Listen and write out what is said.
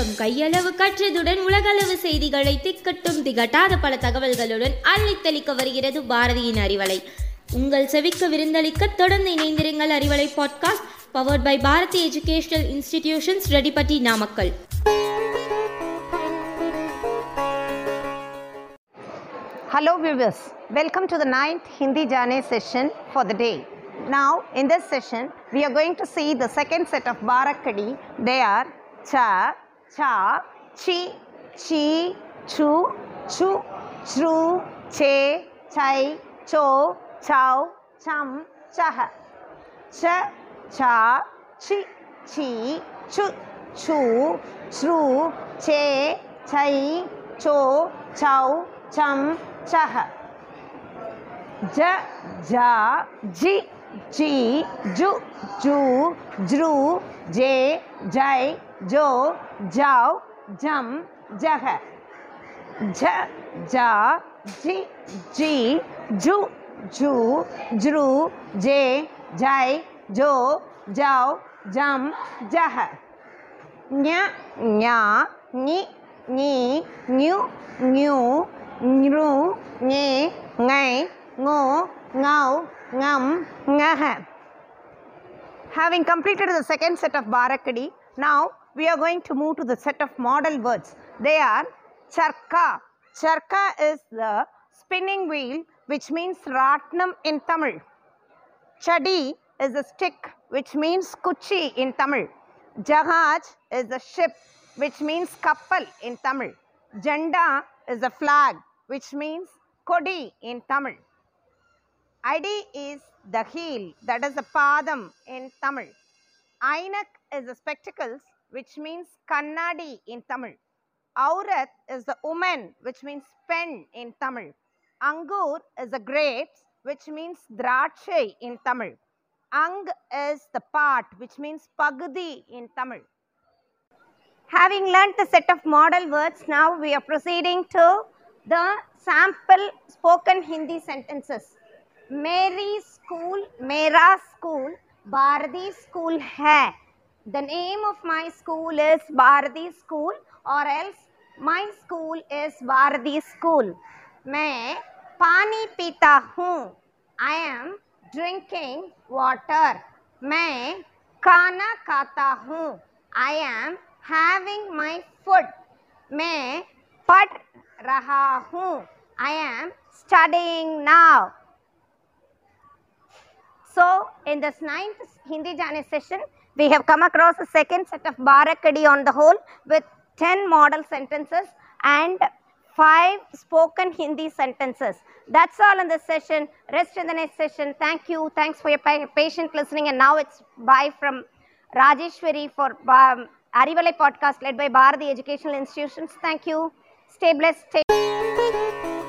உலகம் கையளவு கற்றதுடன் உலகளவு செய்திகளை திக்கட்டும் திகட்டாத பல தகவல்களுடன் அள்ளித்தளிக்க வருகிறது பாரதியின் அறிவலை உங்கள் செவிக்கு விருந்தளிக்க தொடர்ந்து இணைந்திருங்கள் Arivalai podcast powered by Bharathi educational institutions Reddipatti Namakkal Hello viewers, welcome to the ninth Hindi Jane session for the day. Now in this session we are going to see the second set of Barakadi. They are Cha, ఛా చి చీ చు చు శ్రు ఛే ఛై చో ఛౌ ఛం చహ చ ఛా చి చి చు ఛు శ్రు ఛే ఛై చో ఛౌ ఛం చహ జ జా జి जी जु जू ज्रू जे जय जो जाओ जम जह झ जा जी जी जू जू ज्रू जे जाय जो जाओ जम जह न्या न्या नी नी न्यू न्यू न्रू ने ngay ngô ngau ngam ngah Having completed the second set of Bharakadi, now we are going to move to the set of model words. They are Charka. Charka is the spinning wheel which means Ratnam in Tamil. Chadi is a stick which means Kuchi in Tamil. Jahaj is a ship which means Kappal in Tamil. Janda is a flag which means Kodi in Tamil. Adi is the heel, that is the padam in Tamil. Ainak is the spectacles, which means kannadi in Tamil. Aurat is the woman, which means pen in Tamil. Angur is the grapes, which means drache in Tamil. Ang is the part, which means pagdi in Tamil. Having learnt the set of model words, now we are proceeding to the sample spoken Hindi sentences. Mary school, Mera school, Bharati school hai. The name of my school is Bharati School or else my school is Bharati School. मैं पानी पीता हूँ I am drinking water. मैं खाना खाता हूँ I am having my food. मैं पढ़ रहा हूँ I am studying now. So, in this ninth Hindi Jane session, we have come across a second set of Barakadi on the whole with 10 model sentences and 5 spoken Hindi sentences. That's all in this session. Rest in the next session. Thank you. Thanks for your pa- patient listening. And now it's bye from Rajeshwari for um, Arivalai podcast led by Bharati Educational Institutions. Thank you. Stay blessed. Stay